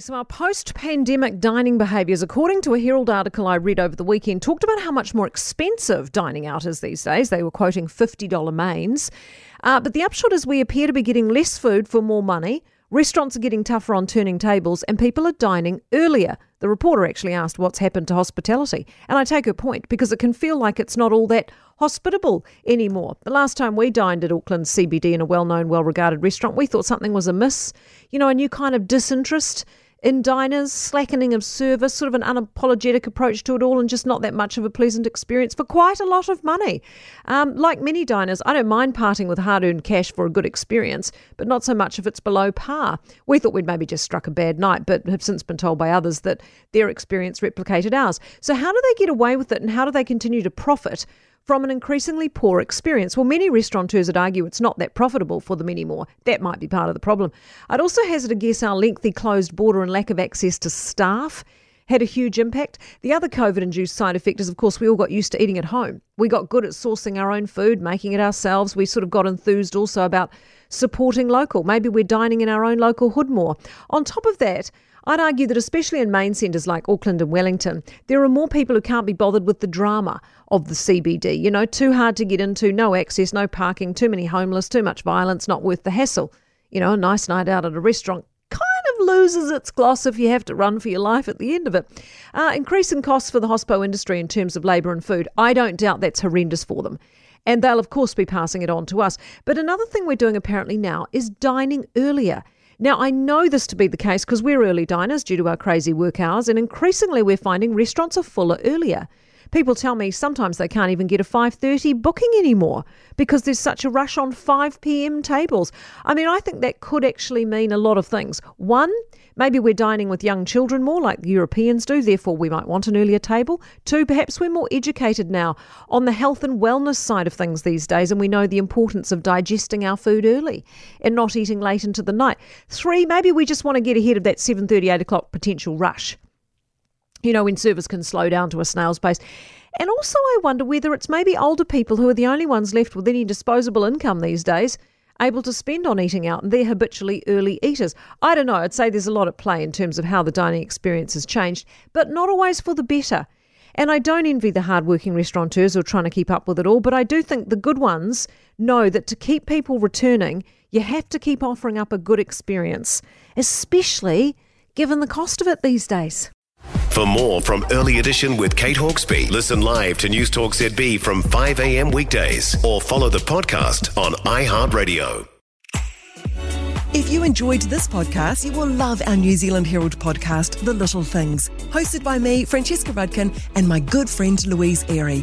So, our post pandemic dining behaviours, according to a Herald article I read over the weekend, talked about how much more expensive dining out is these days. They were quoting $50 mains. Uh, but the upshot is we appear to be getting less food for more money. Restaurants are getting tougher on turning tables, and people are dining earlier. The reporter actually asked what's happened to hospitality. And I take her point because it can feel like it's not all that hospitable anymore. The last time we dined at Auckland CBD in a well known, well regarded restaurant, we thought something was amiss. You know, a new kind of disinterest in diners, slackening of service, sort of an unapologetic approach to it all, and just not that much of a pleasant experience for quite a lot of money. Um, like many diners, I don't mind parting with hard earned cash for a good experience, but not so much if it's below par. We thought we'd maybe just struck a bad night, but have since been told by others that their experience replicated ours. So, how do they get away with it, and how do they continue to profit? From an increasingly poor experience. Well, many restaurateurs would argue it's not that profitable for them anymore. That might be part of the problem. I'd also hazard a guess our lengthy closed border and lack of access to staff had a huge impact. The other COVID induced side effect is, of course, we all got used to eating at home. We got good at sourcing our own food, making it ourselves. We sort of got enthused also about supporting local. Maybe we're dining in our own local hood more. On top of that, I'd argue that, especially in main centres like Auckland and Wellington, there are more people who can't be bothered with the drama of the CBD. You know, too hard to get into, no access, no parking, too many homeless, too much violence, not worth the hassle. You know, a nice night out at a restaurant loses its gloss if you have to run for your life at the end of it. Uh, increasing costs for the hospo industry in terms of labour and food, I don't doubt that's horrendous for them. And they'll, of course, be passing it on to us. But another thing we're doing apparently now is dining earlier. Now, I know this to be the case because we're early diners due to our crazy work hours, and increasingly we're finding restaurants are fuller earlier. People tell me sometimes they can't even get a 5:30 booking anymore because there's such a rush on 5 p.m. tables. I mean, I think that could actually mean a lot of things. One, Maybe we're dining with young children more like the Europeans do, therefore we might want an earlier table. Two, perhaps we're more educated now on the health and wellness side of things these days, and we know the importance of digesting our food early and not eating late into the night. Three, maybe we just want to get ahead of that 7.30, 8 o'clock potential rush. You know, when service can slow down to a snail's pace. And also, I wonder whether it's maybe older people who are the only ones left with any disposable income these days able to spend on eating out and they're habitually early eaters. I don't know, I'd say there's a lot at play in terms of how the dining experience has changed, but not always for the better. And I don't envy the hardworking restaurateurs who are trying to keep up with it all, but I do think the good ones know that to keep people returning, you have to keep offering up a good experience, especially given the cost of it these days. For more from Early Edition with Kate Hawkesby, listen live to News Talk ZB from 5 a.m. weekdays or follow the podcast on iHeartRadio. If you enjoyed this podcast, you will love our New Zealand Herald podcast, The Little Things, hosted by me, Francesca Rudkin, and my good friend Louise Airy.